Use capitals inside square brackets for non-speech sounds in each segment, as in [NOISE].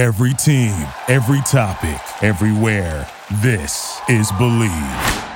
Every team, every topic, everywhere. This is Bleav.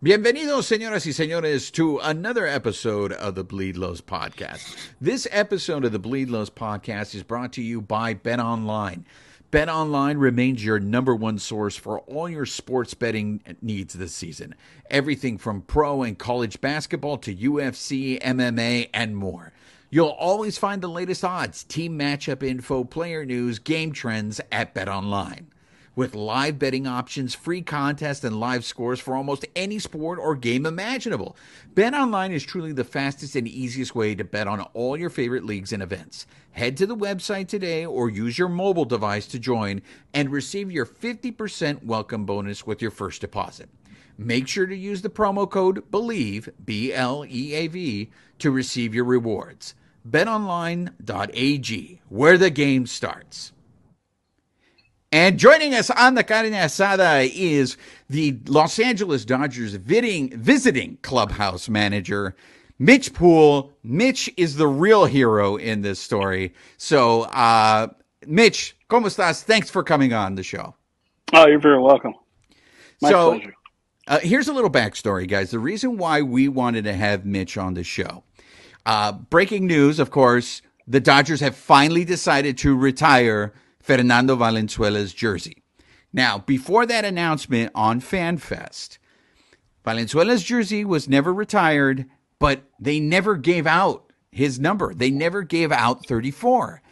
Bienvenidos, señoras y señores, to another episode of the Bleed Lows podcast. This episode of the Bleed Lows podcast is brought to you by Bet Online. Bet Online remains your number one source for all your sports betting needs this season. Everything from pro and college basketball to UFC, MMA, and more. You'll always find the latest odds, team matchup info, player news, game trends at Bet Online with live betting options, free contests, and live scores for almost any sport or game imaginable. BetOnline is truly the fastest and easiest way to bet on all your favorite leagues and events. Head to the website today or use your mobile device to join and receive your 50% welcome bonus with your first deposit. Make sure to use the promo code BELIEVE, B L E A V, to receive your rewards. BetOnline.ag, where the game starts. And joining us on the Carne Asada is the Los Angeles Dodgers visiting, visiting clubhouse manager, Mitch Poole. Mitch is the real hero in this story. So, uh, Mitch, ¿cómo estás? Thanks for coming on the show. Oh, you're very welcome. My so, pleasure. Uh, here's a little backstory, guys. The reason why we wanted to have Mitch on the show. Uh, breaking news, of course, the Dodgers have finally decided to retire Fernando Valenzuela's jersey. Now, before that announcement on FanFest, Valenzuela's jersey was never retired, but they never gave out his number. They never gave out 34.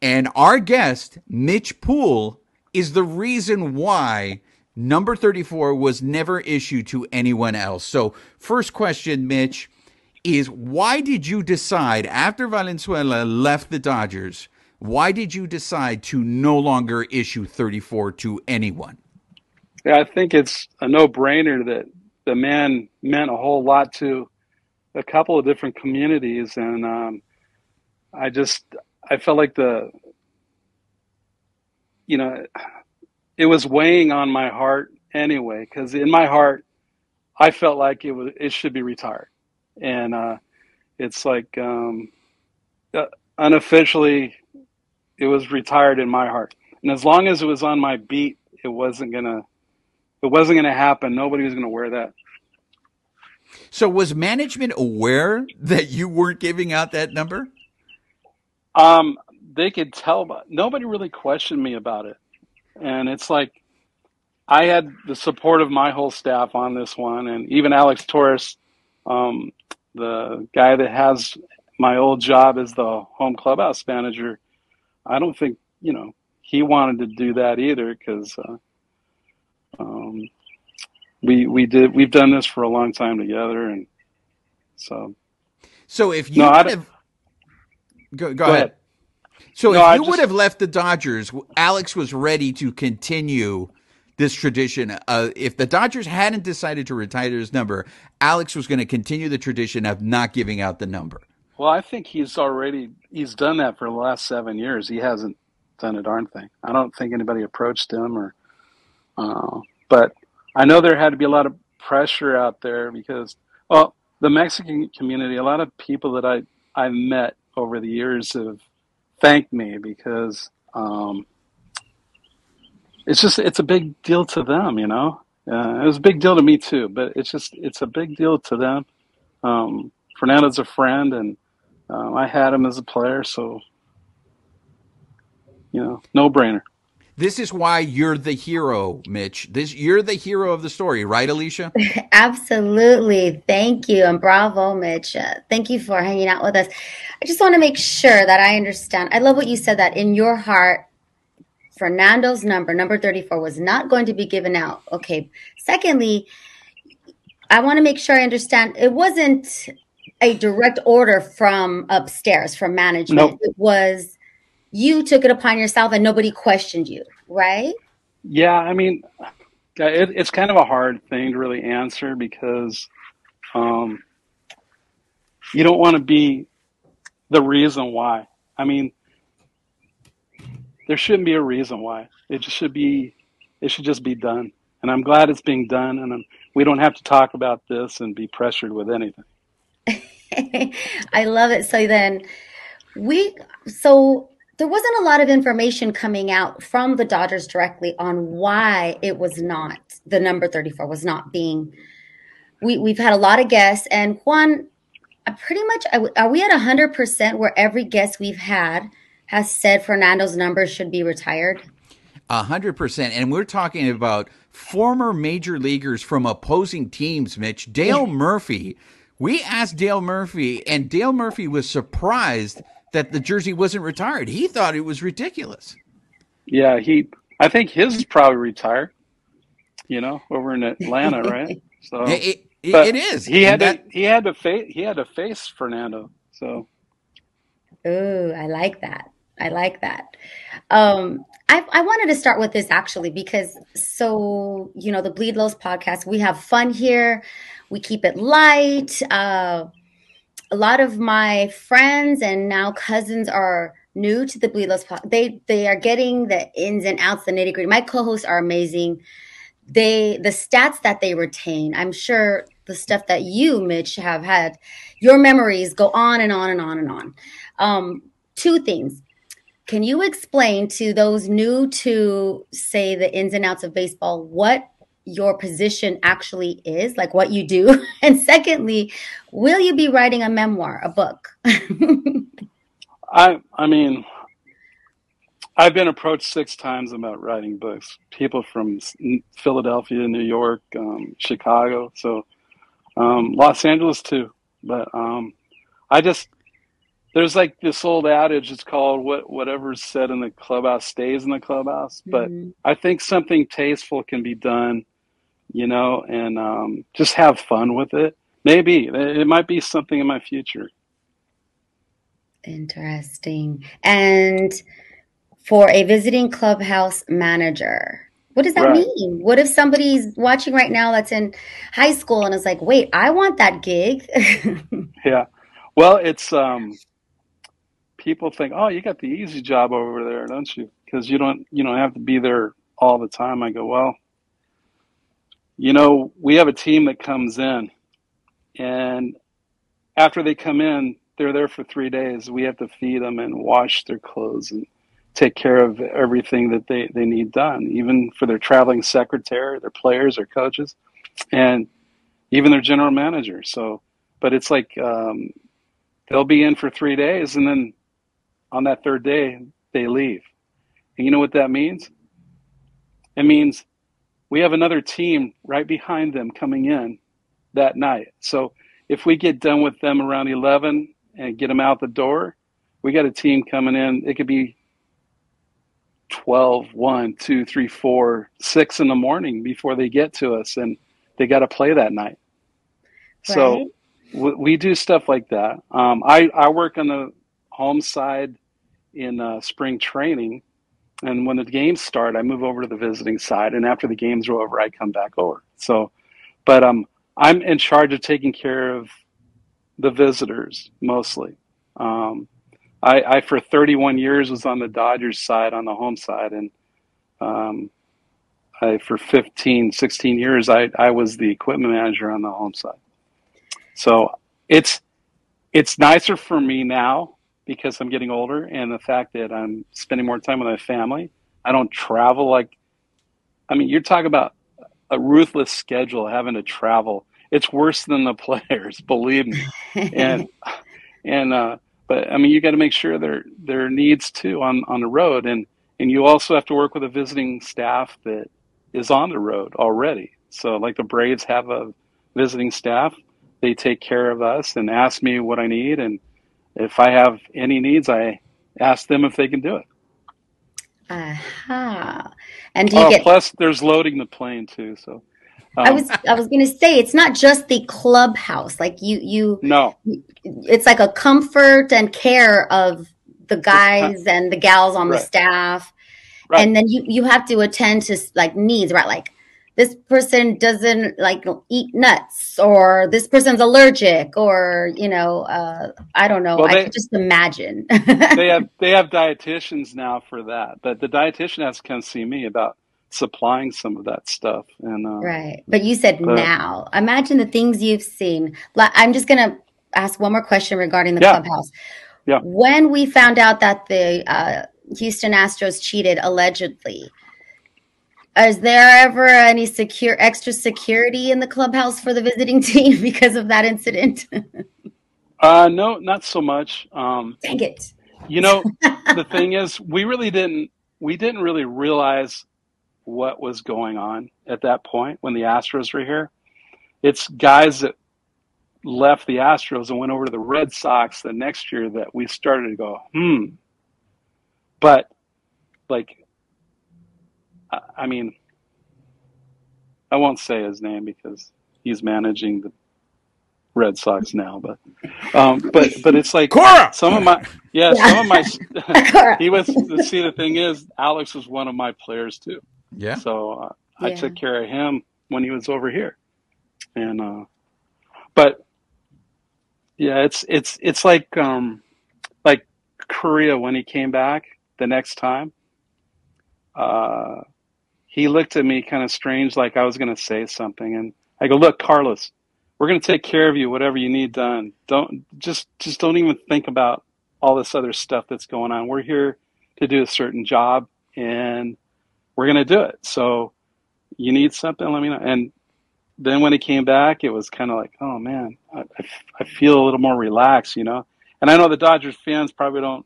And our guest, Mitch Poole, is the reason why number 34 was never issued to anyone else. So, first question, Mitch, is why did you decide after Valenzuela left the Dodgers? Why did you decide to no longer issue 34 to anyone? Yeah, I think it's a no-brainer that the man meant a whole lot to a couple of different communities, and um, I just I felt like the you know it was weighing on my heart anyway because in my heart I felt like it was it should be retired, and uh, it's like um, uh, unofficially it was retired in my heart. And as long as it was on my beat, it wasn't gonna it wasn't gonna happen. Nobody was gonna wear that. So was management aware that you weren't giving out that number? Um, they could tell, but nobody really questioned me about it. And it's like I had the support of my whole staff on this one, and even Alex Torres, um, the guy that has my old job as the home clubhouse manager. I don't think you know he wanted to do that either because uh, um, we we did we've done this for a long time together, and so. So if you No, would have go, go, Go ahead. ahead. So No, if you just- would have left the Dodgers, Alex was ready to continue this tradition. Uh, if the Dodgers hadn't decided to retire his number, Alex was going to continue the tradition of not giving out the number. Well, I think he's already he's done that for the last seven years. He hasn't done a darn thing. I don't think anybody approached him or, uh, but I know there had to be a lot of pressure out there because, well, the Mexican community, a lot of people that I I met over the years have thanked me because um, it's just it's a big deal to them, you know. Uh, it was a big deal to me too, but it's just it's a big deal to them. Um, Fernando's a friend, and um, I had him as a player, so you know, no brainer. This is why you're the hero, Mitch. This you're the hero of the story, right, Alicia? [LAUGHS] Absolutely. Thank you. And bravo, Mitch. Uh, thank you for hanging out with us. I just want to make sure that I understand. I love what you said that in your heart, Fernando's number, number 34, was not going to be given out. Okay. Secondly, I want to make sure I understand it wasn't a direct order from upstairs, from management. Nope. It was you took it upon yourself and nobody questioned you, right? Yeah, I mean, it, it's kind of a hard thing to really answer because um, you don't want to be the reason why. I mean, there shouldn't be a reason why. It just should be. It should just be done. And I'm glad it's being done. And I'm we don't have to talk about this and be pressured with anything. [LAUGHS] [LAUGHS] I love it. So then we so there wasn't a lot of information coming out from the Dodgers directly on why it was not the number 34 was not being we we've had a lot of guests and Juan I pretty much are we at 100% where every guest we've had has said Fernando's number should be retired? A hundred percent, and we're talking about former major leaguers from opposing teams. Mitch Dale Murphy. We asked Dale Murphy, and Dale Murphy was surprised that the jersey wasn't retired. He thought it was ridiculous. Yeah, he. I think his is probably retired. You know, over in Atlanta, [LAUGHS] right? So it, it, it is. He had that, to. He had to face. He had to face Fernando. So. Ooh, I like that. I like that. Um, I, I wanted to start with this actually because so you know the Bleed Lows podcast, we have fun here, we keep it light. Uh, a lot of my friends and now cousins are new to the Bleed Lows podcast. They they are getting the ins and outs, the nitty gritty. My co-hosts are amazing. They the stats that they retain. I'm sure the stuff that you, Mitch, have had. Your memories go on and on and on and on. Um, two things can you explain to those new to, say, the ins and outs of baseball what your position actually is, like what you do? [LAUGHS] And secondly, will you be writing a memoir, a book? [LAUGHS] I, I mean, I've been approached six times about writing books. People from Philadelphia, New York, um, Chicago, so um, Los Angeles too. But um, I just there's like this old adage it's called what whatever's said in the clubhouse stays in the clubhouse but mm-hmm. i think something tasteful can be done you know and um, just have fun with it maybe it might be something in my future interesting and for a visiting clubhouse manager what does that right. mean? What if somebody's watching right now that's in high school and is like, "Wait, I want that gig." [LAUGHS] yeah. Well, it's um people think, "Oh, you got the easy job over there, don't you?" Because you don't you don't have to be there all the time. I go, "Well, you know, we have a team that comes in, and after they come in, they're there for three days. We have to feed them and wash their clothes and take care of everything that they, they need done, even for their traveling secretary, their players, their coaches, and even their general manager. So, but it's like um, they'll be in for three days, and then on that third day, they leave. And you know what that means? It means we have another team right behind them coming in that night. So if we get done with them around 11 and get them out the door, we got a team coming in. It could be 12, 1, 2, 3, 4, 6 in the morning before they get to us, and they got to play that night. Right. So we do stuff like that. Um, I, I work on the home side in uh, spring training. And when the games start, I move over to the visiting side. And after the games are over, I come back over. So, but um, I'm in charge of taking care of the visitors mostly. Um, I, I, for 31 years, was on the Dodgers side, on the home side. And um, I, for 15, 16 years, I, I was the equipment manager on the home side. So it's, it's nicer for me now because I'm getting older and the fact that I'm spending more time with my family. I don't travel like, I mean, you're talking about a ruthless schedule, having to travel. It's worse than the [LAUGHS] players, believe me. and, [LAUGHS] and, uh, but I mean, you got to make sure their, their needs too on, on the road. And, and you also have to work with a visiting staff that is on the road already. So like the Braves have a visiting staff, they take care of us and ask me what I need. And, if I have any needs, I ask them if they can do it. Aha. Uh-huh. And do you oh, get plus there's loading the plane too, so um, I was I was going to say it's not just the clubhouse. Like you you No. It's like a comfort and care of the guys and the gals on right. the staff. Right. And then you you have to attend to like needs, right? Like this person doesn't like eat nuts or this person's allergic or you know uh, i don't know well, they, i can just imagine [LAUGHS] they have [LAUGHS] they have dietitians now for that but the dietitian has to come see me about supplying some of that stuff. And uh, right, but you said but, now. Imagine the things you've seen. I'm just gonna ask one more question regarding the Yeah. clubhouse. Yeah. When we found out that the uh, Houston Astros cheated allegedly, is there ever any secure extra security in the clubhouse for the visiting [LAUGHS] team because of that incident? uh, no, not so much. Um, Dang it! you know, the thing is, we really didn't we didn't really realize what was going on at that point when the Astros were here. It's guys that left the Astros and went over to the Red Sox the next year that we started to go, hmm. But like, I, I mean, I won't say his name because he's managing the Red Sox now, but um, but but it's like Cora! some of my yeah, some of my [LAUGHS] he was see the thing is Alex was one of my players too. Yeah. So uh, I took care of him when he was over here, and uh, but yeah, it's it's it's like um, like Cora when he came back the next time. Uh, he looked at me kind of strange, like I was going to say something, and I go, "Look, Carlos, we're going to take care of you, whatever you need done. Don't just just don't even think about all this other stuff that's going on. We're here to do a certain job, and we're going to do it. So you need something, let me know." And then when he came back, it was kind of like, "Oh man, I, I, I feel a little more relaxed," you know. And I know the Dodgers fans probably don't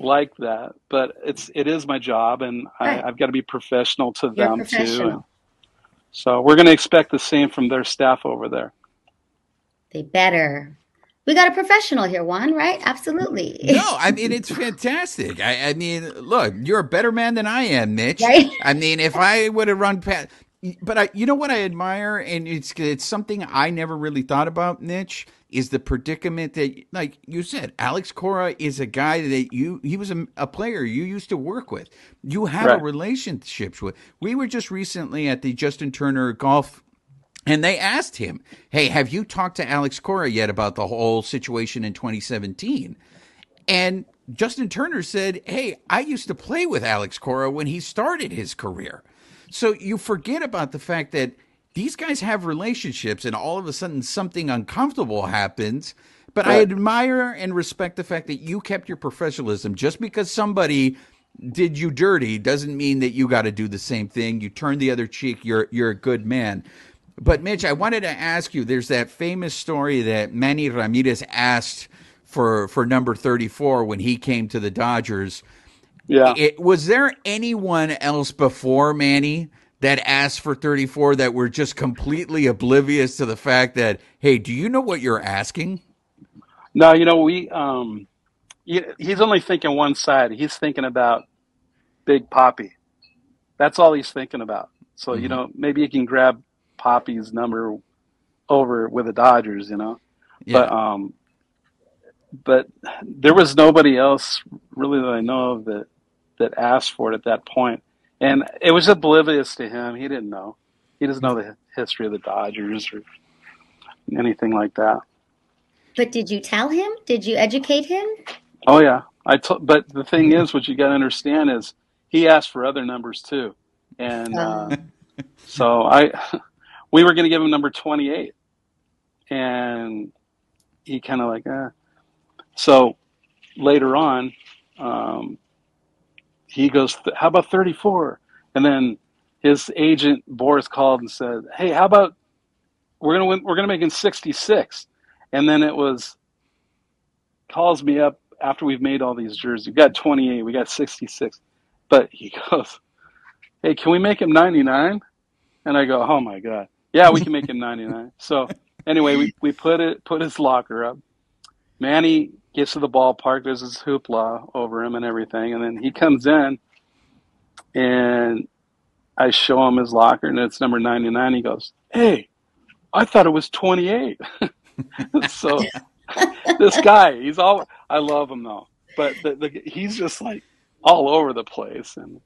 like that, but it's it is my job, and Right. I, I've got to be professional to You're them too. And so we're going to expect the same from their staff over there. They better. We got a professional here, Juan. Right? Absolutely. No, [LAUGHS] I mean it's fantastic. I, I mean, look, you're a better man than I am, Mitch. Right? I mean, if I would have run past, but I, you know what I admire, and it's it's something I never really thought about, Mitch, is the predicament that, like you said, Alex Cora is a guy that you he was a, a player you used to work with, you have a Right. relationships with. We were just recently at the Justin Turner Golf and they asked him, "Hey, have you talked to Alex Cora yet about the whole situation in 2017?" And Justin Turner said, "Hey, I used to play with Alex Cora when he started his career." So you forget about the fact that these guys have relationships and all of a sudden something uncomfortable happens. But I admire and respect the fact that you kept your professionalism. Just because somebody did you dirty doesn't mean that you got to do the same thing. You turn the other cheek. You're you're a good man. But Mitch, I wanted to ask you. There's that famous story that Manny Ramirez asked for for number 34 when he came to the Dodgers. Yeah. It, was there anyone else before Manny that asked for 34 that were just completely oblivious to the fact that hey, do you know what you're asking? No, you know, we um he's only thinking one side. He's thinking about Big Papi. That's all he's thinking about. So, you know, maybe he can grab Papi's number over with the Dodgers, you know. But um but there was nobody else really that I know of that that asked for it at that point. And it was oblivious to him. He didn't know. He doesn't know the history of the Dodgers or anything like that. But did you tell him? Did you educate him? Oh yeah, I t- but the thing is, what you got to understand is he asked for other numbers too, and uh, [LAUGHS] so I, [LAUGHS] we were going to give him number twenty eight, and he kind of like, eh. so later on, um, he goes, "How about thirty four? And then his agent Boras called and said, "Hey, how about we're gonna win, we're gonna make him sixty six? And then it was calls me up after we've made all these jerseys. We got 28, we got 66. But he [LAUGHS] goes, Hey, can we make him 99? And I go, Oh my God. Yeah, we can make him 99. So anyway, we, we put it, put his locker up. Manny gets to the ballpark. There's this hoopla over him and everything. And then he comes in and I show him his locker and it's number 99. He goes, Hey, I thought it was 28. [LAUGHS] so [LAUGHS] this guy, he's all I love him though, but the, the, he's just like all over the place. And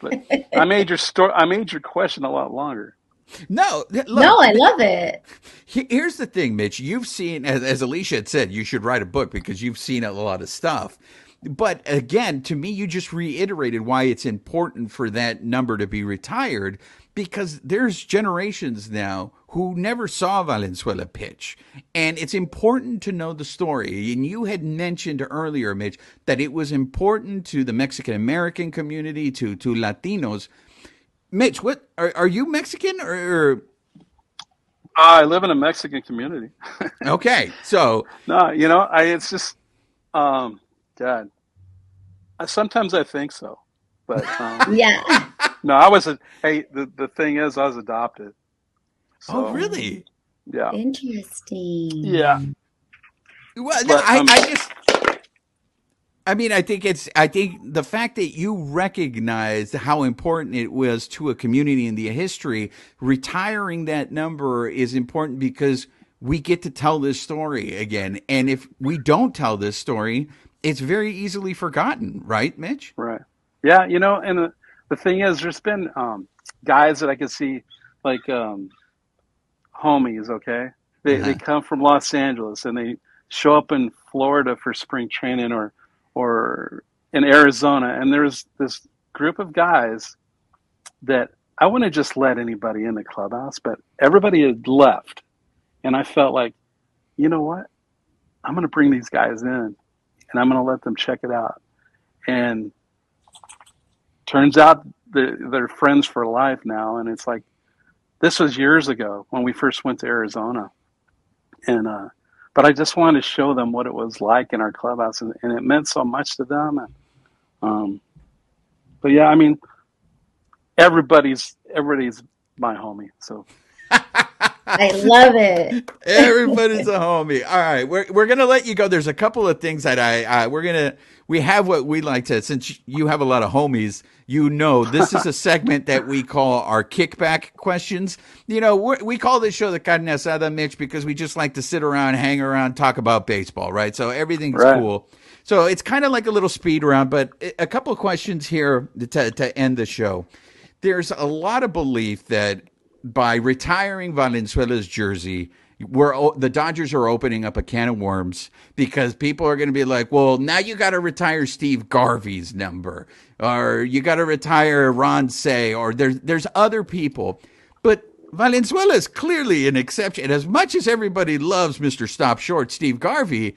but I made your story, I made your question a lot longer. No, look, no, I love it. here's the thing, Mitch. You've seen, as, as Alicia had said, you should write a book because you've seen a lot of stuff. but again, to me, you just reiterated why it's important for that number to be retired because there's generations now who never saw Valenzuela pitch. And it's important to know the story. And you had mentioned earlier, Mitch, that it was important to the Mexican American community, to, to Latinos. Mitch, what are, are you Mexican or, or I live in a Mexican community. [LAUGHS] okay, so no, you know, I it's just, um, God, I, sometimes I think so, but um, [LAUGHS] Yeah. no, I was a. Hey, the the thing is, I was adopted. oh really? Yeah. Interesting. Yeah. Well, no, I, um, I just, I mean, I think it's, I think the fact that you recognized how important it was to a community in the history, retiring that number is important because we get to tell this story again. And if we don't tell this story, it's very easily forgotten, right, Mitch? Right. Yeah, you know, and the, the thing is, there's been um, guys that I could see, like um, homies. Okay, they they Uh-huh. come from Los Angeles and they show up in Florida for spring training or or in Arizona, and there's this group of guys that I wouldn't just let anybody in the clubhouse, but everybody had left, and I felt like, you know what, I'm going to bring these guys in, and I'm going to let them check it out, and turns out they're, they're friends for life now and it's like this was years ago when we first went to arizona. And uh but i just wanted to show them what it was like in our clubhouse and, and it meant so much to them and um but yeah i mean everybody's everybody's my homie so [LAUGHS] I love it. Everybody's a homie. All right, we're we're gonna let you go. There's a couple of things that I uh, we're gonna we have what we like to since you have a lot of homies. You know, this is a [LAUGHS] segment that we call our kickback questions. You know, we're, we call this show the Carne Asada, Mitch, because we just like to sit around, hang around, talk about baseball, right? So everything's Right. cool. So it's kind of like a little speed round, but a couple of questions here to, to end the show. There's a lot of belief that by retiring Valenzuela's jersey, we're the Dodgers are opening up a can of worms because people are going to be like, well, now you got to retire Steve Garvey's number, or you got to retire Ron Cey, or there's there's other people, but Valenzuela is clearly an exception. And as much as everybody loves Mr. Stop Short, Steve Garvey,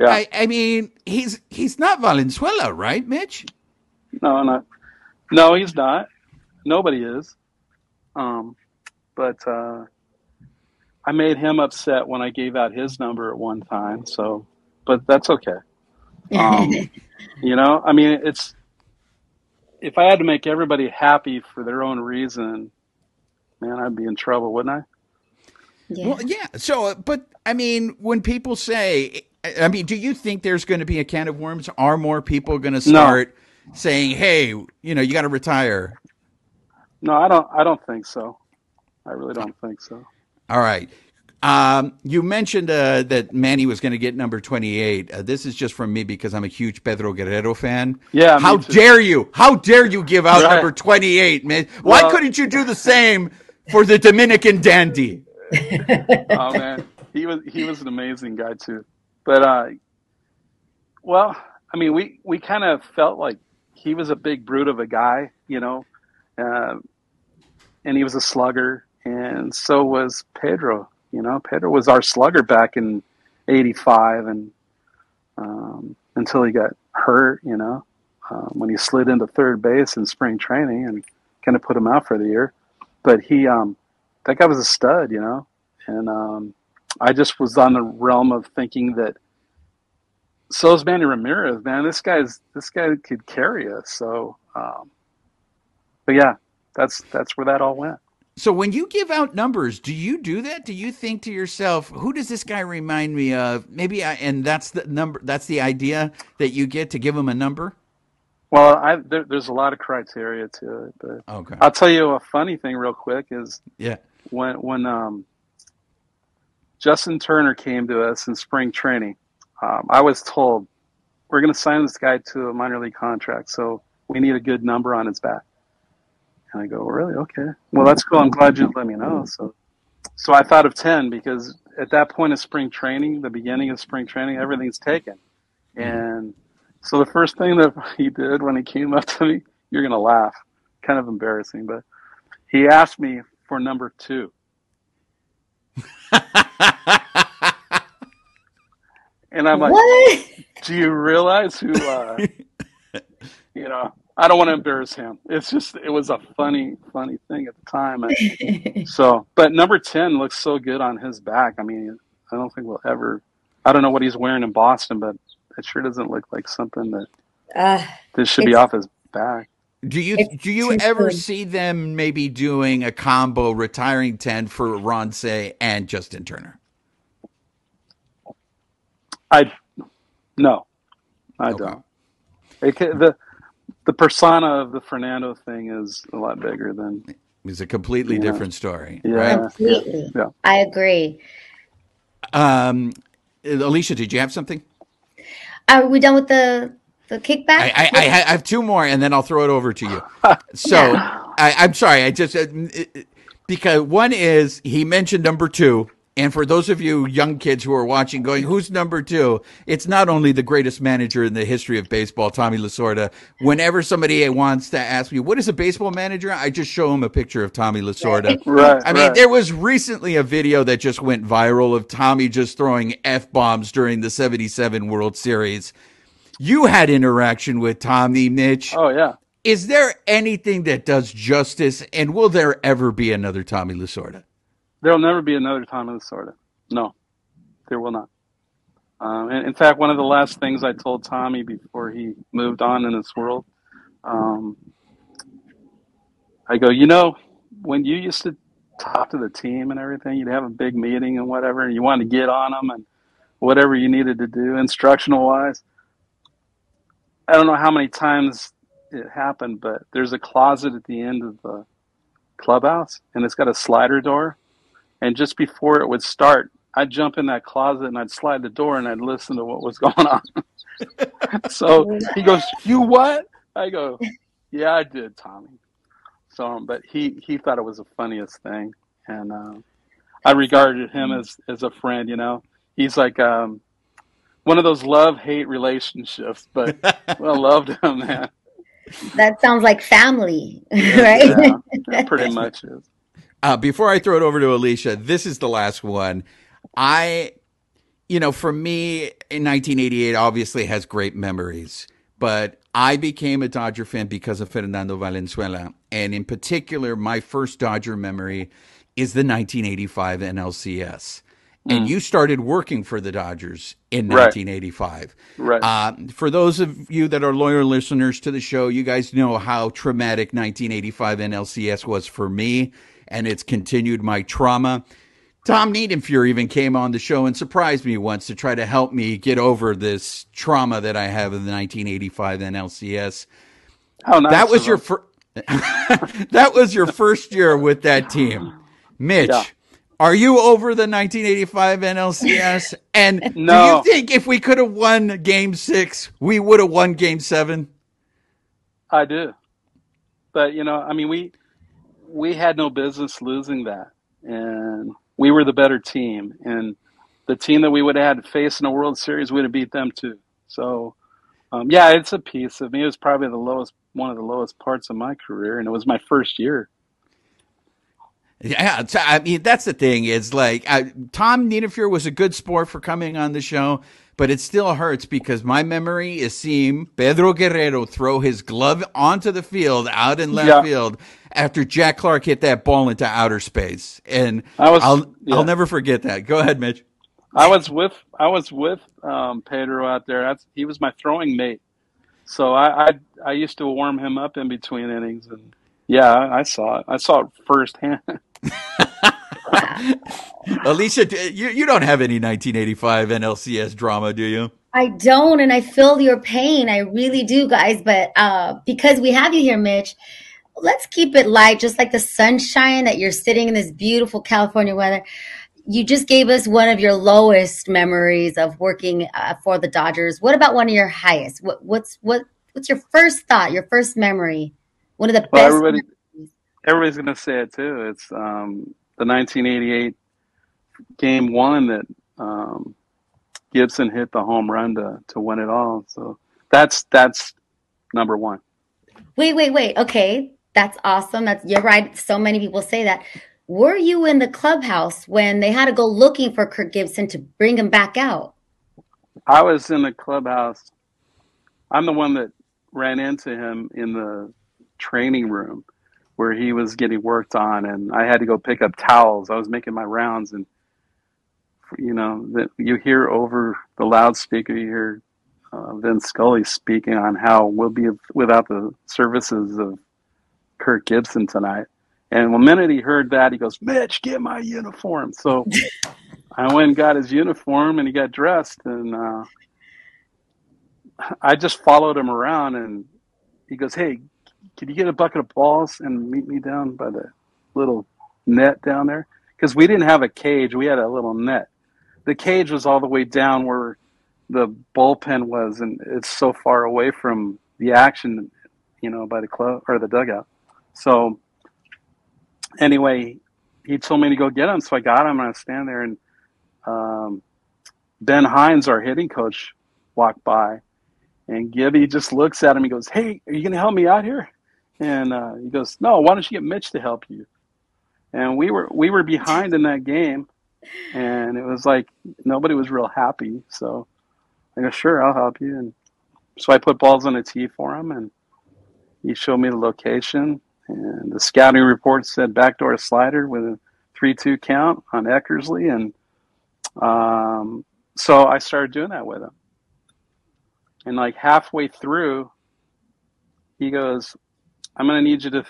yeah I, I mean, he's he's not Valenzuela, right, Mitch? no no no he's not nobody is um but uh i made him upset when i gave out his number at one time so but that's okay Um, [LAUGHS] you know, I mean, it's if I had to make everybody happy for their own reason, man, I'd be in trouble, wouldn't I? yeah. Well, yeah. So, uh, but I mean, when people say, I mean, do you think there's going to be a can of worms? Are more people going to start saying, "Hey, you know, you got to retire"? No, I don't. I don't think so. I really don't think so. All right. Um, you mentioned uh, that Manny was going to get number 28. Uh, this is just from me because I'm a huge Pedro Guerrero fan. Yeah, How dare you? How dare you give out Right. number 28, man? Why Well- couldn't you do the same for the Dominican dandy? [LAUGHS] oh man, he was he was an amazing guy too. But uh, well, I mean, we we kind of felt like he was a big brute of a guy, you know, uh, and he was a slugger, and so was Pedro. You know, Pedro was our slugger back in '85, and um, until he got hurt, you know, um, when he slid into third base in spring training and kind of put him out for the year. But he, um, that guy was a stud, you know, and um, I just was on the realm of thinking that. So is Manny Ramirez, man. This guy's this guy could carry us. So, um, but yeah, that's that's where that all went. So when you give out numbers, do you do that? Do you think to yourself, who does this guy remind me of? Maybe I, and that's the number, that's the idea that you get to give him a number? Well, I, there, there's a lot of criteria to it, but Okay. I'll tell you a funny thing real quick is Yeah. when when um, Justin Turner came to us in spring training, um, I was told we're going to sign this guy to a minor league contract, so we need a good number on his back. And I go, really? Okay. Well, that's cool. I'm glad you let me know. So, so I thought of ten because at that point of spring training, the beginning of spring training, everything's taken, and So the first thing that [LAUGHS] he did when he came up to me, you're gonna laugh, kind of embarrassing, but he asked me for number two. [LAUGHS] and I'm like, what? do you realize who? Uh, [LAUGHS] you know, I don't want to embarrass him. It's just it was a funny, funny thing at the time. And [LAUGHS] so, but number ten looks so good on his back. I mean, I don't think we'll ever. I don't know what he's wearing in Boston, but it sure doesn't look like something that Uh, this should be off his back. Do you It's do you ever soon. see them maybe doing a combo retiring ten for Ron Cey and Justin Turner? I no, I Okay. don't. It, the the persona of the Fernando thing is a lot bigger than It's a completely Yeah. different story, Yeah. right? completely. yeah. I agree. Um, Alicia, did you have something? Are we done with the the kickback? I, I, I have two more, and then I'll throw it over to you. [LAUGHS] So I, I'm sorry, I just uh, it- it- because one is he mentioned number two, and for those of you young kids who are watching, going, "Who's number two? It's not only the greatest manager in the history of baseball, Tommy Lasorda. Whenever somebody wants to ask me what is a baseball manager, I just show them a picture of Tommy Lasorda. [LAUGHS] Right. I mean, right. there was recently a video that just went viral of Tommy just throwing f bombs during the '77 World Series. You had interaction with Tommy, Mitch. Oh yeah. Is there anything that does justice, and will there ever be another Tommy Lasorda? There'll never be another Tommy Lasorda. No, there will not. Um, and in fact, one of the last things I told Tommy before he moved on in this world, um, I go, you know, when you used to talk to the team and everything, you'd have a big meeting and whatever, and you wanted to get on them and whatever you needed to do, instructional wise. I don't know how many times it happened, but there's a closet at the end of the clubhouse, and it's got a slider door. And just before it would start, I'd jump in that closet and I'd slide the door and I'd listen to what was [LAUGHS] going on. [LAUGHS] so he goes, "You what?" I go, "Yeah, I did, Tommy." So, um, but he he thought it was the funniest thing, and um, I regarded him as as a friend. You know, he's like um, one of those love hate relationships, but well, [LAUGHS] I loved him, man. that sounds like family, right? Yeah, pretty much is. Uh, before I throw it over to Alicia, this is the last one. I, you know, for me in 1988, obviously has great memories, but I became a Dodger fan because of Fernando Valenzuela. And in particular, my first Dodger memory is the 1985 NLCS. And you started working for the Dodgers in Right. 1985. Right. Uh, for those of you that are loyal listeners to the show, you guys know how traumatic 1985 NLCS was for me, and it's continued my trauma. Tom Niedenfuer even came on the show and surprised me once to try to help me get over this trauma that I have of the 1985 NLCS. How nice that was your fir- [LAUGHS] that was your first year with that team, Mitch. Yeah. Are you over the 1985 NLCS? [LAUGHS] And No. do you think if we could have won Game Six, we would have won Game Seven? I do. But you know, I mean, we we had no business losing that, and we were the better team, and the team that we would have had to face in the World Series we'd have beat them too. So, um, yeah, it's a piece of me. It was probably the lowest, one of the lowest parts of my career, and it was my first year. Yeah, I mean that's the thing. Is like I, Tom Niedenfuer was a good sport for coming on the show, but it still hurts because my memory is seeing Pedro Guerrero throw his glove onto the field out in left Yeah. field after Jack Clark hit that ball into outer space, and I was- I'll yeah. I'll never forget that. Go ahead, Mitch. I was with I was with um, Pedro out there. That's he was my throwing mate, so I, I I used to warm him up in between innings, and yeah, I, I saw it. I saw it firsthand. [LAUGHS] [LAUGHS] Alicia, you you don't have any 1985 NLCS drama, do you? I don't, and I feel your pain. I really do, guys. But uh, because we have you here, Mitch, let's keep it light, just like the sunshine that you're sitting in this beautiful California weather. You just gave us one of your lowest memories of working uh, for the Dodgers. What about one of your highest? What, what's what? What's your first thought? Your first memory? One of the Well, best. everybody everybody's gonna say it too. It's um, the 1988 game one that um, Gibson hit the home run to to win it all. So that's that's number one. Wait, wait, wait. Okay, that's awesome. That's you're right. So many people say that. Were you in the clubhouse when they had to go looking for Kirk Gibson to bring him back out? I was in the clubhouse. I'm the one that ran into him in the training room where he was getting worked on, and I had to go pick up towels. I was making my rounds, and you know that you hear over the loudspeaker, you hear uh, Vince Scully speaking on how we'll be without the services of Kirk Gibson tonight. And the minute he heard that, he goes, "Mitch, get my uniform." So [LAUGHS] I went and got his uniform, and he got dressed, and uh, I just followed him around, and he goes, "Hey, can you get a bucket of balls and meet me down by the little net down there?" Because we didn't have a cage; we had a little net. The cage was all the way down where the bullpen was, and it's so far away from the action, you know, by the club or the dugout. So anyway, he told me to go get him, so I got him, and I stand there, and um, Ben Hines, our hitting coach, walked by, and Gibby just looks at him. He goes, "Hey, are you going to help me out here?" And uh, he goes, "No, why don't you get Mitch to help you?" And we were we were behind in that game, and it was like nobody was real happy. So I go, "Sure, I'll help you." And so I put balls on a tee for him, and he showed me the location. And the scouting report said backdoor slider with a three-two count on Eckersley, and um, so I started doing that with him. And like halfway through, he goes, "I'm going to need you to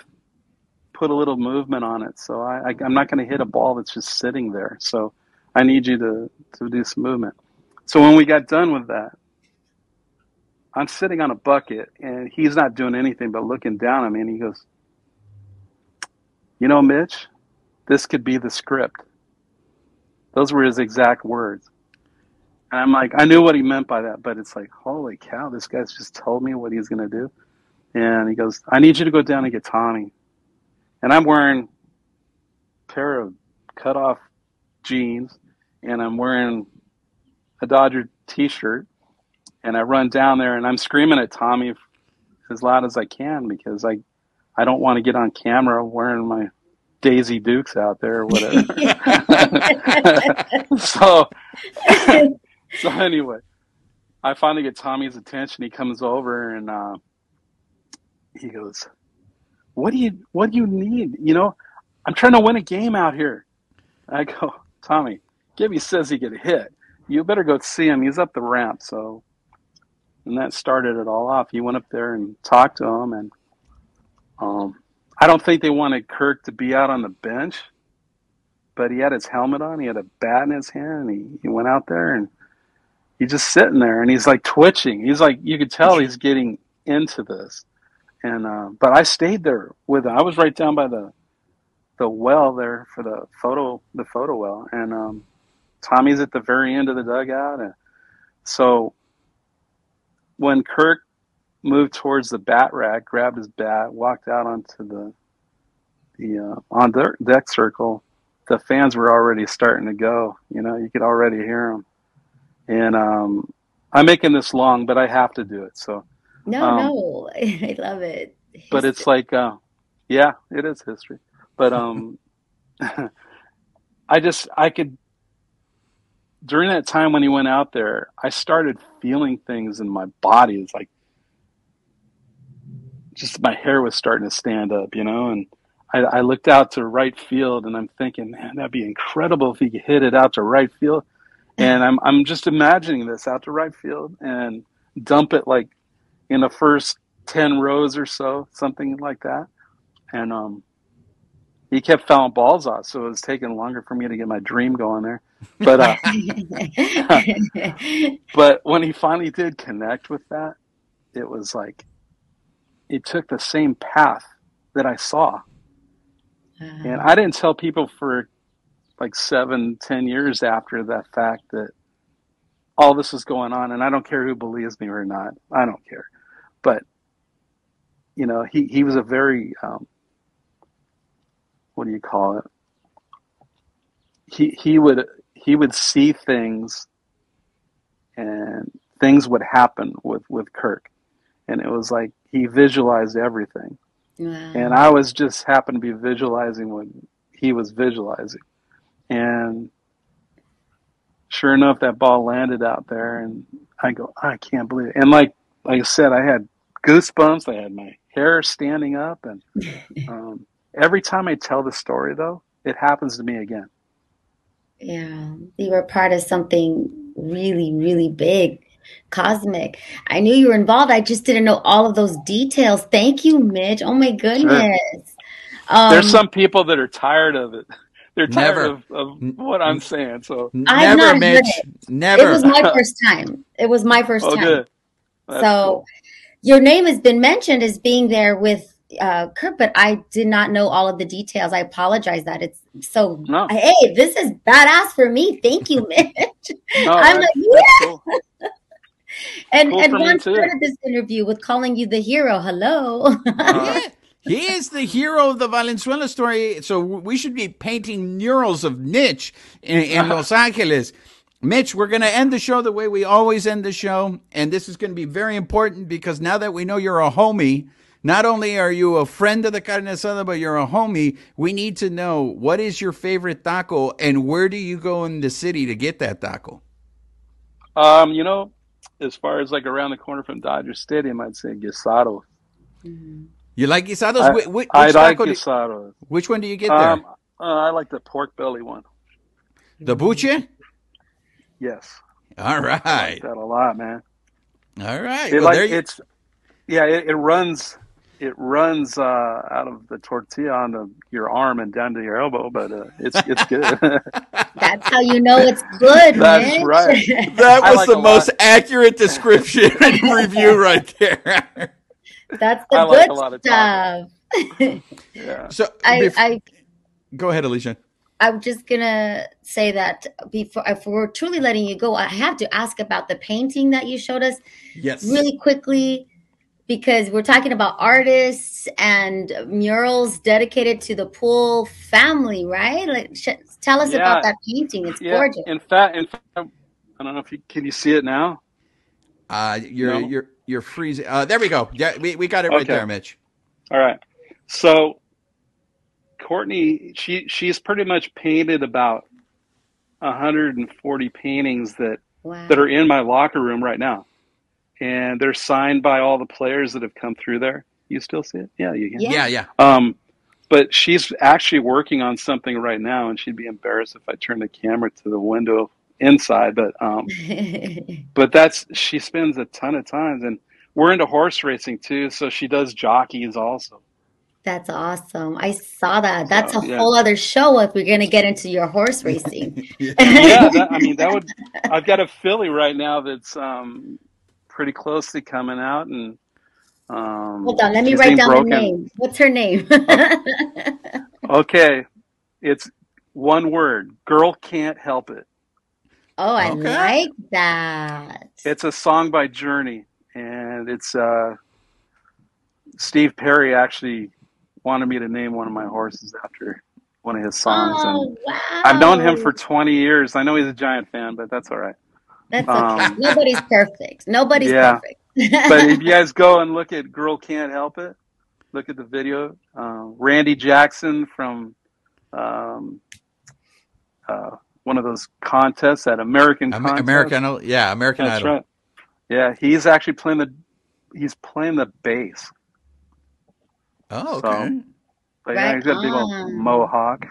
put a little movement on it. So I, I I'm not going to hit a ball that's just sitting there. So I need you to to do some movement." So when we got done with that, I'm sitting on a bucket and he's not doing anything but looking down at me and he goes, You know, Mitch, this could be the script. Those were his exact words. And I'm like, I knew what he meant by that, but it's like, holy cow, this guy's just told me what he's going to do. And he goes, I need you to go down and get Tommy. And I'm wearing a pair of cut off jeans and I'm wearing a Dodger t-shirt and I run down there and I'm screaming at Tommy as loud as I can because I I don't want to get on camera wearing my Daisy Dukes out there or whatever. [LAUGHS] [LAUGHS] so so anyway, I finally get Tommy's attention. He comes over and uh, he goes, "What do you What do you need? You know, I'm trying to win a game out here." I go, "Tommy, Gibby says he get hit. You better go see him. He's up the ramp." So, and that started it all off. He went up there and talked to him, and um, I don't think they wanted Kirk to be out on the bench, but he had his helmet on. He had a bat in his hand, and he, he went out there and he's just sitting there and he's like twitching. He's like you could tell he's getting into this. And uh, but I stayed there with him. I was right down by the the well there for the photo the photo well, and um, Tommy's at the very end of the dugout, and so when Kirk moved towards the bat rack, grabbed his bat, walked out onto the the uh, on deck circle, the fans were already starting to go. You know, you could already hear them. And um, I'm making this long, but I have to do it. So no, um, no, [LAUGHS] I love it. History. But it's like, uh, yeah, it is history. But um, [LAUGHS] [LAUGHS] I just I could during that time when he went out there, I started feeling things in my body. It's like just my hair was starting to stand up, you know, and I, I looked out to right field and I'm thinking, man, that'd be incredible if he could hit it out to right field. And I'm I'm just imagining this out to right field and dump it like in the first ten rows or so, something like that. And um he kept fouling balls off, so it was taking longer for me to get my dream going there. But uh, [LAUGHS] but when he finally did connect with that, it was like it took the same path that I saw. Uh-huh. And I didn't tell people for like seven, ten years after that fact that all this was going on, and I don't care who believes me or not. I don't care. But you know, he he was a very um, what do you call it? He he would he would see things, and things would happen with with Kirk and it was like he visualized everything, Wow. and I was just happened to be visualizing what he was visualizing, and sure enough, that ball landed out there, and I go, I can't believe it. And like like I said, I had goosebumps. I had my hair standing up, and [LAUGHS] um, every time I tell the story, though, it happens to me again. Yeah, you were part of something really, really big, cosmic. I knew you were involved. I just didn't know all of those details. Thank you, Mitch. Oh my goodness. Um, There's some people that are tired of it. They're tired Never. of, of what I'm saying. So, I've Never, not heard Mitch. it. Never. It was my [LAUGHS] first time. It was my first oh, time. good. So cool. Your name has been mentioned as being there with uh, Kirk, but I did not know all of the details. I apologize that it's so. No. Hey, this is badass for me. Thank you, [LAUGHS] Mitch. No, I'm that- like, that's yeah. cool. [LAUGHS] And Cool and for me, one too. started this interview with calling you the hero. Hello. Uh, He is the hero of the Valenzuela story, so we should be painting murals of Niche in, in [LAUGHS] Los Angeles. Mitch, we're going to end the show the way we always end the show, and this is going to be very important because now that we know you're a homie, not only are you a friend of the carne asada, but you're a homie. We need to know what is your favorite taco and where do you go in the city to get that taco? Um, you know, as far as like around the corner from Dodger Stadium, I'd say Guisado. You like guisados? I, Which, which, I like taco do- which one do you get there? Um, uh, I like the pork belly one. the buche? Yes, All right. I like that a lot, man. All right. It Well, like there you- it's, yeah, it, it runs, it runs uh, out of the tortilla onto your arm and down to your elbow, but uh, it's it's good. [LAUGHS] That's how you know it's good, [LAUGHS] That's Mitch. right. [LAUGHS] That was like the most lot. accurate description and review right there. That's the I like good a lot of stuff. yeah. So, I, bef- I go ahead, Alicia. I'm just gonna say that before if we're truly letting you go, I have to ask about the painting that you showed us Yes. really quickly because we're talking about artists and murals dedicated to the Poole family, right? Like, sh- tell us Yeah. about that painting. It's Yeah. gorgeous. In fact, in fact, I don't know if you can you see it now. Uh, you're No. you're you're freezing. Uh, there we go. Yeah, we, we got it right Okay. there, Mitch. All right. So Courtney, she she's pretty much painted about 140 paintings that Wow. that are in my locker room right now, and they're signed by all the players that have come through there. You still see it? Yeah, you can. Yeah. Yeah, yeah. Um, but she's actually working on something right now, and she'd be embarrassed if I turned the camera to the window inside. But um, [LAUGHS] but that's she spends a ton of times, and we're into horse racing too, so she does jockeys also. That's awesome. I saw that. That's So, a yeah. whole other show if we're going to get into your horse racing. [LAUGHS] yeah, [LAUGHS] that, I mean that would. I've got a filly right now that's um, pretty closely coming out, and um, Hold on, let me write down broken. the name. What's her name? [LAUGHS] Okay, it's one word. Girl can't help it. oh, I Okay. like that. It's a song by Journey, and it's uh, Steve Perry actually wanted me to name one of my horses after one of his songs, and Oh, wow. I've known him for 20 years. I know he's a giant fan, but that's all right. That's okay. um, Nobody's perfect. Nobody's Yeah. perfect. [LAUGHS] But if you guys go and look at "Girl Can't Help It," look at the video. Uh, Randy Jackson from um, uh, one of those contests at American Am- Contest. American, Idol- yeah, American That's Idol. right. Yeah, he's actually playing the he's playing the bass. Oh, So- okay. But yeah, he's got a big old mohawk.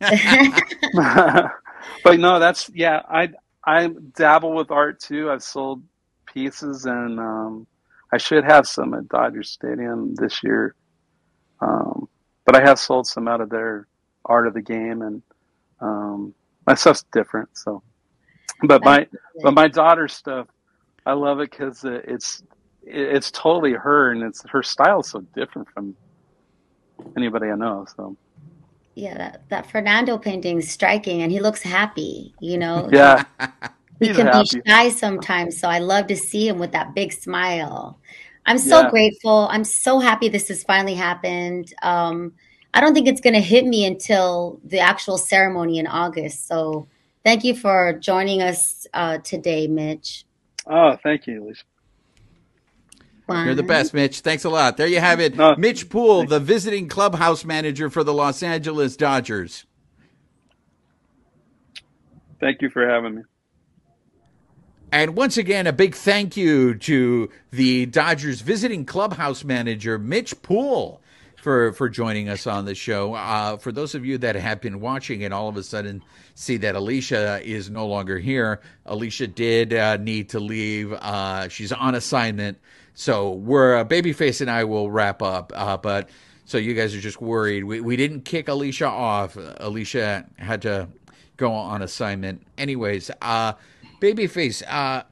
[LAUGHS] [LAUGHS] but no, that's yeah. I I dabble with art too. I've sold pieces, and um, I should have some at Dodger Stadium this year. Um, but I have sold some out of their art of the game, and um, my stuff's different. So, but my but my daughter's stuff, I love it because it's it's totally her, and it's her style is so different from anybody I know. So yeah, that, that Fernando painting is striking and he looks happy, you know. [LAUGHS] yeah, he can happy. be shy sometimes, so I love to see him with that big smile. I'm so Yeah. grateful. I'm so happy this has finally happened. Um, I don't think it's going to hit me until the actual ceremony in August. So thank you for joining us uh, today, Mitch. Oh, thank you, Lisa. One. You're the best, Mitch. Thanks a lot. There you have it. No, Mitch Poole, the visiting clubhouse manager for the Los Angeles Dodgers. Thank you for having me. And once again, a big thank you to the Dodgers visiting clubhouse manager, Mitch Poole, for, for joining us on the show. Uh, for those of you that have been watching and all of a sudden see that Alicia is no longer here, Alicia did uh, need to leave. Uh, she's on assignment. So we're, uh, Babyface and I will wrap up. Uh, but so you guys are just worried. We, we didn't kick Alicia off. Alicia had to go on assignment. Anyways, uh, Babyface, uh,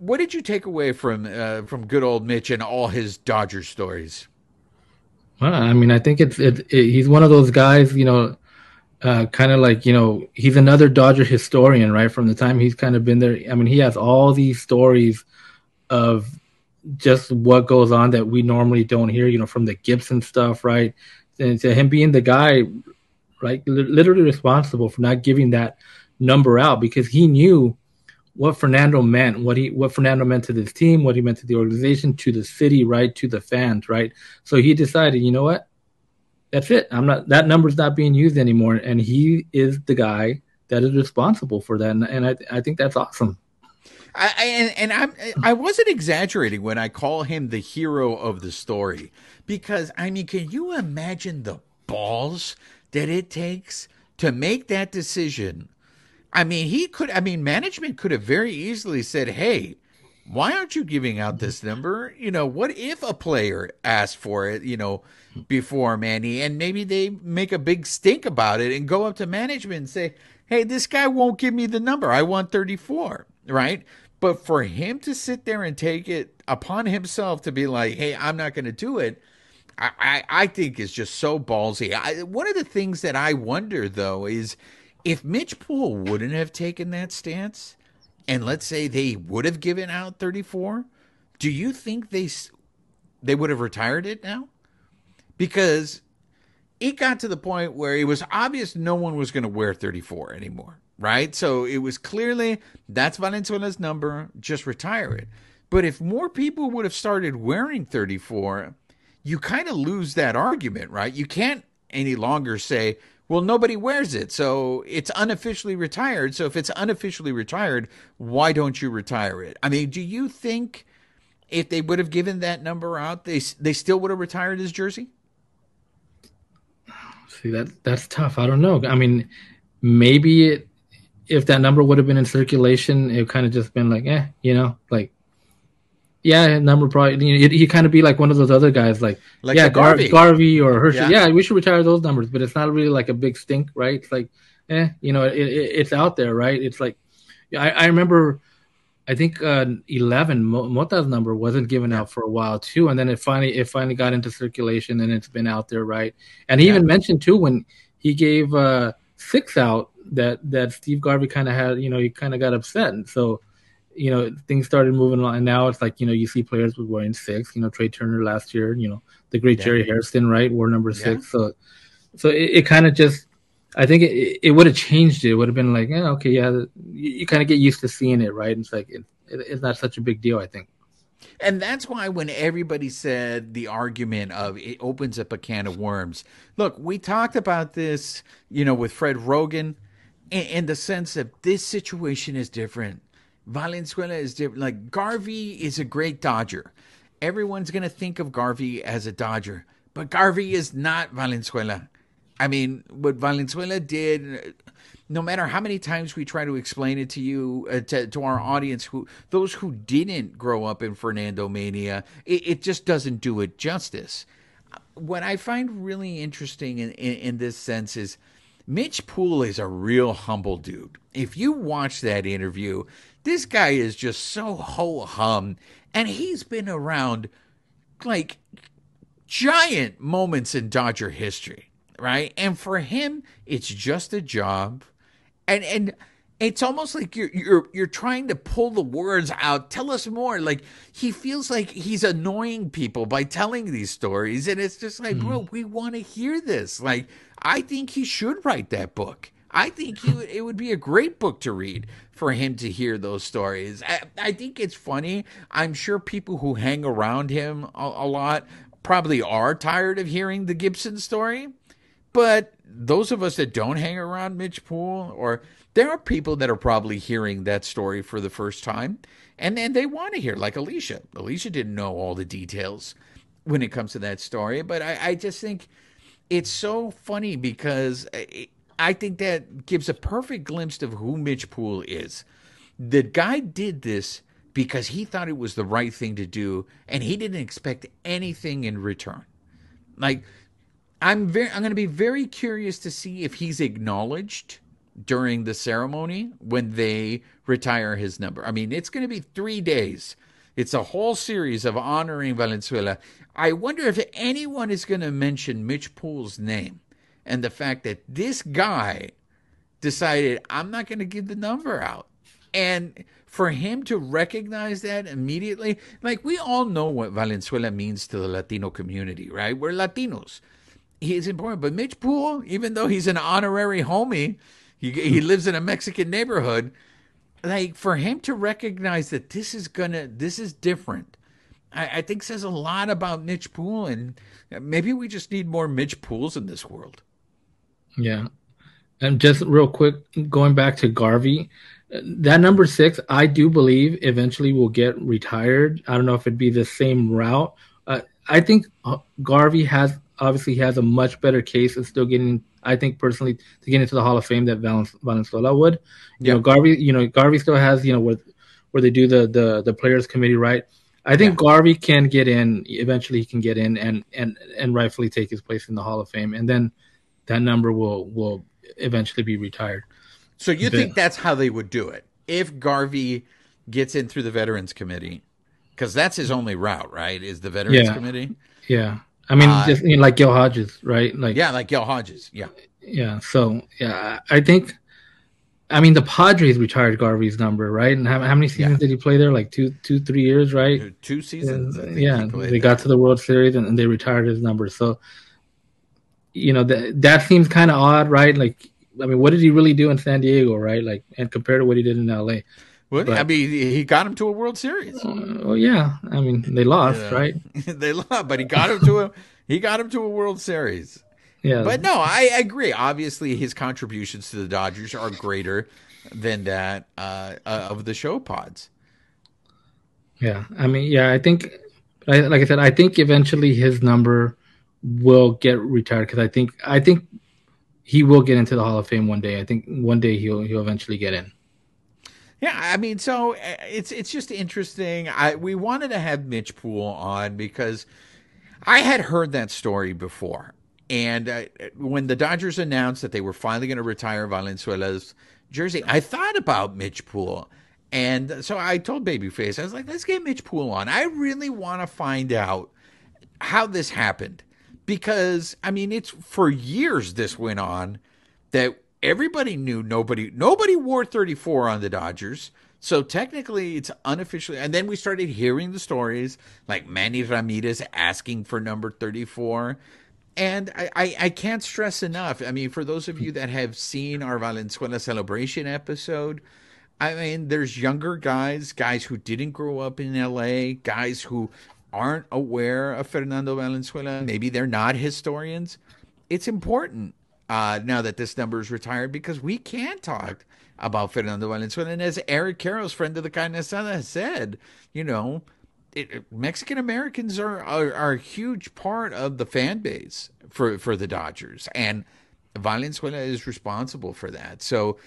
what did you take away from uh, from good old Mitch and all his Dodger stories? Well, I mean, I think it's it, it, he's one of those guys, you know, uh, kind of like you know, he's another Dodger historian, right? From the time he's kind of been there. I mean, he has all these stories of just what goes on that we normally don't hear, you know, from the Gibson stuff, right? And to him being the guy, right, literally responsible for not giving that number out because he knew what Fernando meant, what he what Fernando meant to this team, what he meant to the organization, to the city, right, to the fans, right. So he decided, you know what, that's it. I'm not that number's not being used anymore, and he is the guy that is responsible for that, and, and I I think that's awesome. I, and, and I'm I wasn't exaggerating when I call him the hero of the story because I mean, can you imagine the balls that it takes to make that decision I mean, he could, I mean, management could have very easily said, hey, why aren't you giving out this number? You know, what if a player asked for it, you know, before Manny, and maybe they make a big stink about it and go up to management and say, hey, this guy won't give me the number. I want 34, right? But for him to sit there and take it upon himself to be like, hey, I'm not going to do it, I, I, I, think is just so ballsy. I, one of the things that I wonder, though, is if Mitch Poole wouldn't have taken that stance, and let's say they would have given out 34, do you think they they would have retired it now? Because it got to the point where it was obvious no one was going to wear 34 anymore, right? So it was clearly that's Valenzuela's number, just retire it. But if more people would have started wearing 34, you kind of lose that argument, right? You can't any longer say, well, nobody wears it, so it's unofficially retired. So if it's unofficially retired, why don't you retire it? I mean, do you think if they would have given that number out, they they still would have retired his jersey? See that that's tough. I don't know. I mean, maybe it, if that number would have been in circulation, it kind of just been like, eh, you know, like yeah, number probably he, he kind of be like one of those other guys, like, like yeah, Garvey. Gar- Garvey or Hershey. Yeah. yeah. we should retire those numbers, but it's not really like a big stink, right? It's like, eh, you know, it, it, it's out there, right? It's like, I, I remember, I think uh, eleven Mota's number wasn't given out for a while too, and then it finally it finally got into circulation and it's been out there, right? And he yeah. even mentioned too when he gave uh, six out that that Steve Garvey kind of had, you know, he kind of got upset, and so you know, things started moving along, and now it's like you know you see players with wearing six. You know, Trea Turner last year. You know, the great yeah. Jerry Hairston, right, wore number six. Yeah. So, so it, it kind of just, I think it, it would have changed it. It would have been like, yeah, okay, yeah, you, you kind of get used to seeing it, right? It's like it, it's not such a big deal, I think. And that's why when everybody said the argument of it opens up a can of worms. Look, we talked about this, you know, with Fred Roggin in, in the sense that this situation is different Valenzuela is different. Like Garvey is a great Dodger. Everyone's going to think of Garvey as a Dodger, but Garvey is not Valenzuela. I mean, what Valenzuela did, no matter how many times we try to explain it to you, uh, to, to, our audience, who those who didn't grow up in Fernando Mania, it, it just doesn't do it justice. What I find really interesting in, in, in this sense is Mitch Poole is a real humble dude. If you watch that interview, this guy is just so ho hum, and he's been around like giant moments in Dodger history, right? And for him, it's just a job, and and it's almost like you're you're you're trying to pull the words out. Tell us more. Like he feels like he's annoying people by telling these stories, and it's just like, mm-hmm. bro, we want to hear this. Like I think he should write that book. I think he, it would be a great book to read for him to hear those stories. I, I think it's funny. I'm sure people who hang around him a, a lot probably are tired of hearing the Gibson story. But those of us that don't hang around Mitch Poole, or there are people that are probably hearing that story for the first time, and then they want to hear, like Alicia. Alicia didn't know all the details when it comes to that story, but I, I just think it's so funny because I think that gives a perfect glimpse of who Mitch Poole is. The guy did this because he thought it was the right thing to do, and he didn't expect anything in return. Like, I'm very, I'm going to be very curious to see if he's acknowledged during the ceremony when they retire his number. I mean, it's going to be three days. It's a whole series of honoring Valenzuela. I wonder if anyone is going to mention Mitch Poole's name and the fact that this guy decided, I'm not going to give the number out. And for him to recognize that immediately, like we all know what Valenzuela means to the Latino community, right? We're Latinos. He is important. But Mitch Poole, even though he's an honorary homie, he, he lives in a Mexican neighborhood, like for him to recognize that this is gonna, this is different I, I think says a lot about Mitch Poole, and maybe we just need more Mitch Pooles in this world. Yeah, and just real quick, going back to Garvey, that number six, I do believe eventually will get retired. I don't know if it'd be the same route. Uh, I think uh, Garvey has obviously he has a much better case of still getting. I think personally to get into the Hall of Fame that Valenzuela would. You know, Garvey. You know, Garvey still has you know where where they do the the the players committee, right? I think yeah. Garvey can get in. Eventually, he can get in and and and rightfully take his place in the Hall of Fame, and then that number will will eventually be retired. So you but, think that's how they would do it if Garvey gets in through the Veterans Committee, because that's his only route, right? Is the Veterans yeah, Committee? Yeah, I mean, uh, just you know, like Gil Hodges, right? Like yeah, like Gil Hodges, yeah, yeah. So yeah, I think I mean, the Padres retired Garvey's number, right? And how, how many seasons yeah. did he play there? Like two, two, three years, right? Two, two seasons. yeah, they there. got to the World Series and, and, they retired his number. So, you know, that that seems kind of odd, right? Like, I mean, what did he really do in San Diego, right? Like, and compared to what he did in L.A. Well, but, I mean, he got him to a World Series. Uh, well, yeah. I mean, they lost, yeah. right? [LAUGHS] they lost, but he got him to a he got him to a World Series. Yeah. But no, I agree. Obviously, his contributions to the Dodgers are greater than that uh, uh, of the show pods. Yeah. I mean, yeah, I think, like I said, I think eventually his number will get retired because I think, I think he will get into the Hall of Fame one day. I think one day he'll, he'll eventually get in. Yeah, I mean, so uh, it's it's just interesting. I we wanted to have Mitch Poole on because I had heard that story before. And uh, when the Dodgers announced that they were finally going to retire Valenzuela's jersey, I thought about Mitch Poole. And so I told Babyface, I was like, let's get Mitch Poole on. I really want to find out how this happened. Because, I mean, it's for years this went on that everybody knew nobody nobody wore 34 on the Dodgers. So technically, it's unofficially. And then we started hearing the stories like Manny Ramirez asking for number 34. And I, I, I, can't stress enough. I mean, for those of you that have seen our Valenzuela celebration episode, I mean, there's younger guys, guys who didn't grow up in LA, guys who aren't aware of Fernando Valenzuela. Maybe they're not historians. It's important uh, now that this number is retired because we can talk about Fernando Valenzuela. And as Eric Karros friend of the Asada has said, you know, Mexican Americans are, are, are a huge part of the fan base for for the Dodgers, and Valenzuela is responsible for that. So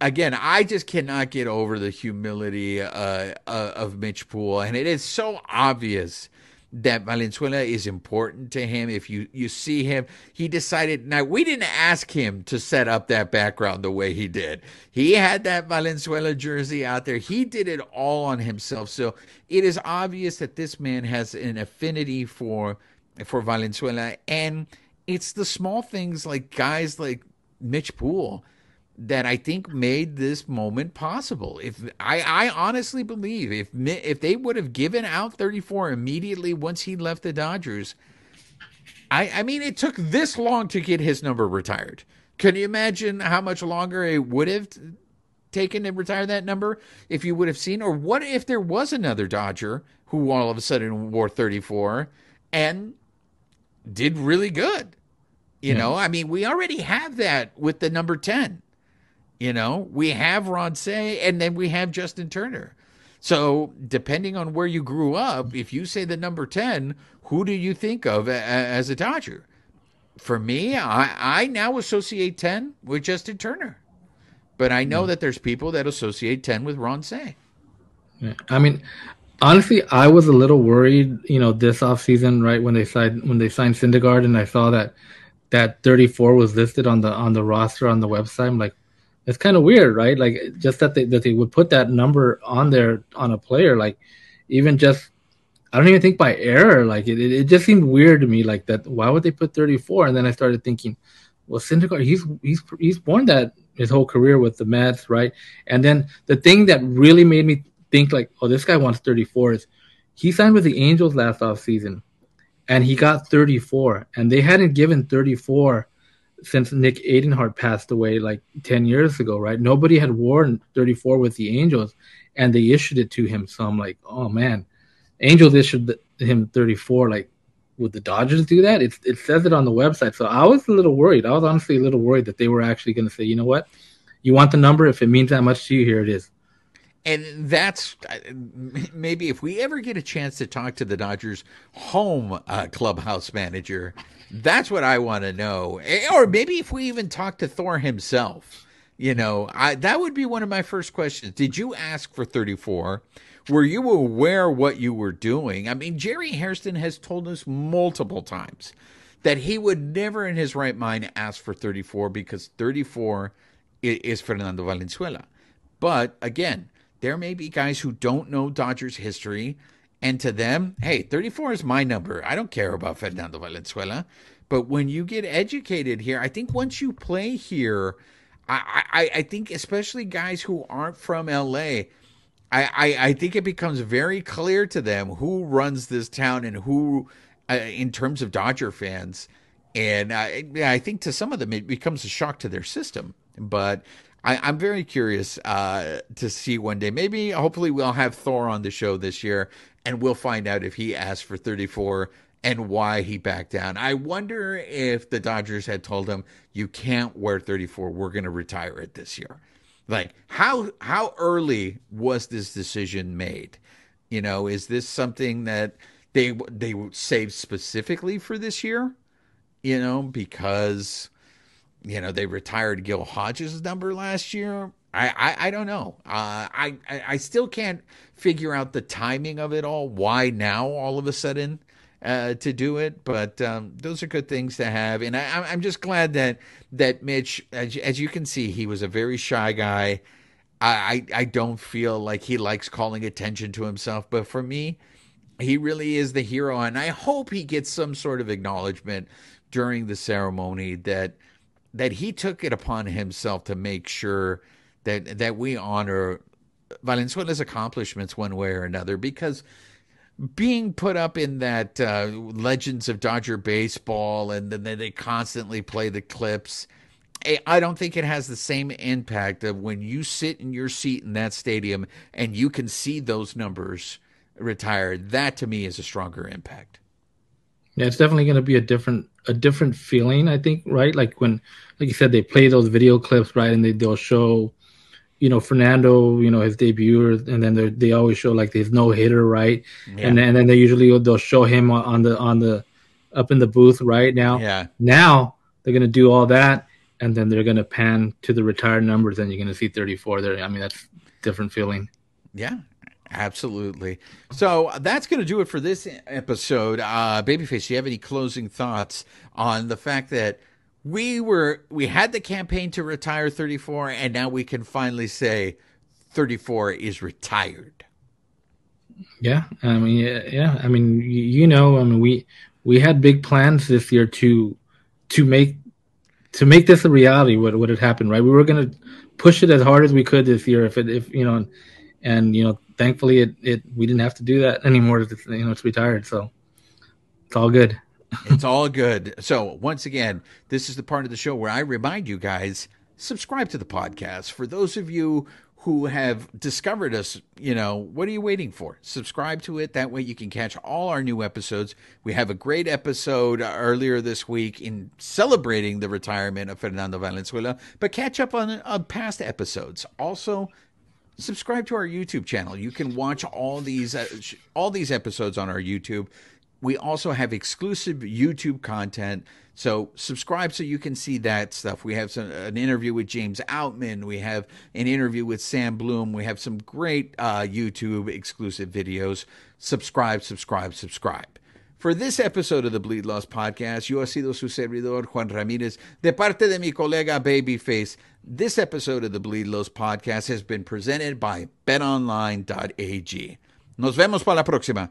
again, I just cannot get over the humility uh, uh, of Mitch Poole, and it is so obvious that Valenzuela is important to him. If you you see him, he decided. Now we didn't ask him to set up that background the way he did. He had that Valenzuela jersey out there. He did it all on himself. So it is obvious that this man has an affinity for for Valenzuela, and it's the small things like guys like Mitch Poole that I think made this moment possible. If I, I honestly believe if if they would have given out 34 immediately once he left the Dodgers, I I mean it took this long to get his number retired. Can you imagine how much longer it would have taken to retire that number if you would have seen? Or what if there was another Dodger who all of a sudden wore 34 and did really good? You yeah. know, I mean, we already have that with the number 10. You know, we have Ron Cey and then we have Justin Turner. So, depending on where you grew up, if you say the number 10, who do you think of as a Dodger? For me, I, I now associate 10 with Justin Turner. But I know mm. that there's people that associate 10 with Ron. Yeah. I mean, honestly, I was a little worried, you know, this offseason, right, when they signed when they signed Syndergaard and I saw that that 34 was listed on the on the roster on the website. I'm like, it's kind of weird, right? Like just that they that they would put that number on there on a player, like even just I don't even think by error. Like it, it, just seemed weird to me, like that. Why would they put 34? And then I started thinking, well, Syndergaard, he's he's he's born that his whole career with the Mets, right? And then the thing that really made me think, like, oh, this guy wants 34 is he signed with the Angels last off season, and he got 34, and they hadn't given 34 since Nick Adenhart passed away like 10 years ago, right? Nobody had worn 34 with the Angels and they issued it to him. So I'm like, oh man, Angels issued him 34. Like, would the Dodgers do that? It, it says it on the website. So I was a little worried. I was honestly a little worried that they were actually going to say, you know what? You want the number? If it means that much to you, here it is. And that's maybe if we ever get a chance to talk to the Dodgers home uh, clubhouse manager, that's what I want to know. Or maybe if we even talk to Thor himself, you know, I, that would be one of my first questions. Did you ask for 34? Were you aware what you were doing? I mean, Jerry Hairston has told us multiple times that he would never in his right mind ask for 34 because 34 is Fernando Valenzuela. But again, there may be guys who don't know Dodgers history and to them, hey, 34 is my number. I don't care about Fernando Valenzuela. But when you get educated here, I think once you play here, I, I, I think especially guys who aren't from LA, I, I, I think it becomes very clear to them who runs this town and who, uh, in terms of Dodger fans. And I, I think to some of them, it becomes a shock to their system. But I, am very curious uh, to see one day. Maybe, hopefully, we'll have Thor on the show this year and we'll find out if he asked for 34 and why he backed down. I wonder if the Dodgers had told him, "You can't wear 34. We're going to retire it this year." Like how how early was this decision made? You know, is this something that they they saved specifically for this year? You know, because you know they retired Gil Hodges' number last year. I, I, I don't know. Uh, I, I still can't figure out the timing of it all. Why now all of a sudden uh, to do it? But um, those are good things to have, and I, I'm just glad that that Mitch, as, as you can see, he was a very shy guy. I, I don't feel like he likes calling attention to himself, but for me, he really is the hero, and I hope he gets some sort of acknowledgement during the ceremony that that he took it upon himself to make sure that that we honor Valenzuela's accomplishments one way or another because being put up in that uh, Legends of Dodger baseball and then they constantly play the clips. I don't think it has the same impact of when you sit in your seat in that stadium and you can see those numbers retired. That to me is a stronger impact. Yeah, it's definitely going to be a different a different feeling. I think, right? Like when, like you said, they play those video clips, right, and they they'll show you know Fernando, you know his debut, and then they always show like his no hitter, right? Yeah. And and then they usually they'll show him on the on the up in the booth right now. Yeah. Now they're gonna do all that, and then they're gonna pan to the retired numbers, and you're gonna see 34 there. I mean that's different feeling. Yeah. Absolutely. So that's going to do it for this episode. Uh, Babyface, do you have any closing thoughts on the fact that we were we had the campaign to retire 34 and now we can finally say 34 is retired yeah i mean yeah, yeah. i mean you know i mean we we had big plans this year to to make to make this a reality what would have happened right we were going to push it as hard as we could this year if it if you know and, and you know thankfully it, it we didn't have to do that anymore you know it's retired so it's all good it's all good. So, once again, this is the part of the show where I remind you guys subscribe to the podcast. For those of you who have discovered us, you know, what are you waiting for? Subscribe to it. That way you can catch all our new episodes. We have a great episode earlier this week in celebrating the retirement of Fernando Valenzuela, but catch up on, on past episodes. Also, subscribe to our YouTube channel. You can watch all these uh, all these episodes on our YouTube. We also have exclusive YouTube content. So subscribe so you can see that stuff. We have some, an interview with James Outman. We have an interview with Sam Bloom. We have some great uh, YouTube exclusive videos. Subscribe, subscribe, subscribe. For this episode of the Bleav Loss Podcast, yo ha sido su servidor Juan Ramirez, de parte de mi colega Babyface. This episode of the Bleav Loss Podcast has been presented by betonline.ag. Nos vemos para la próxima.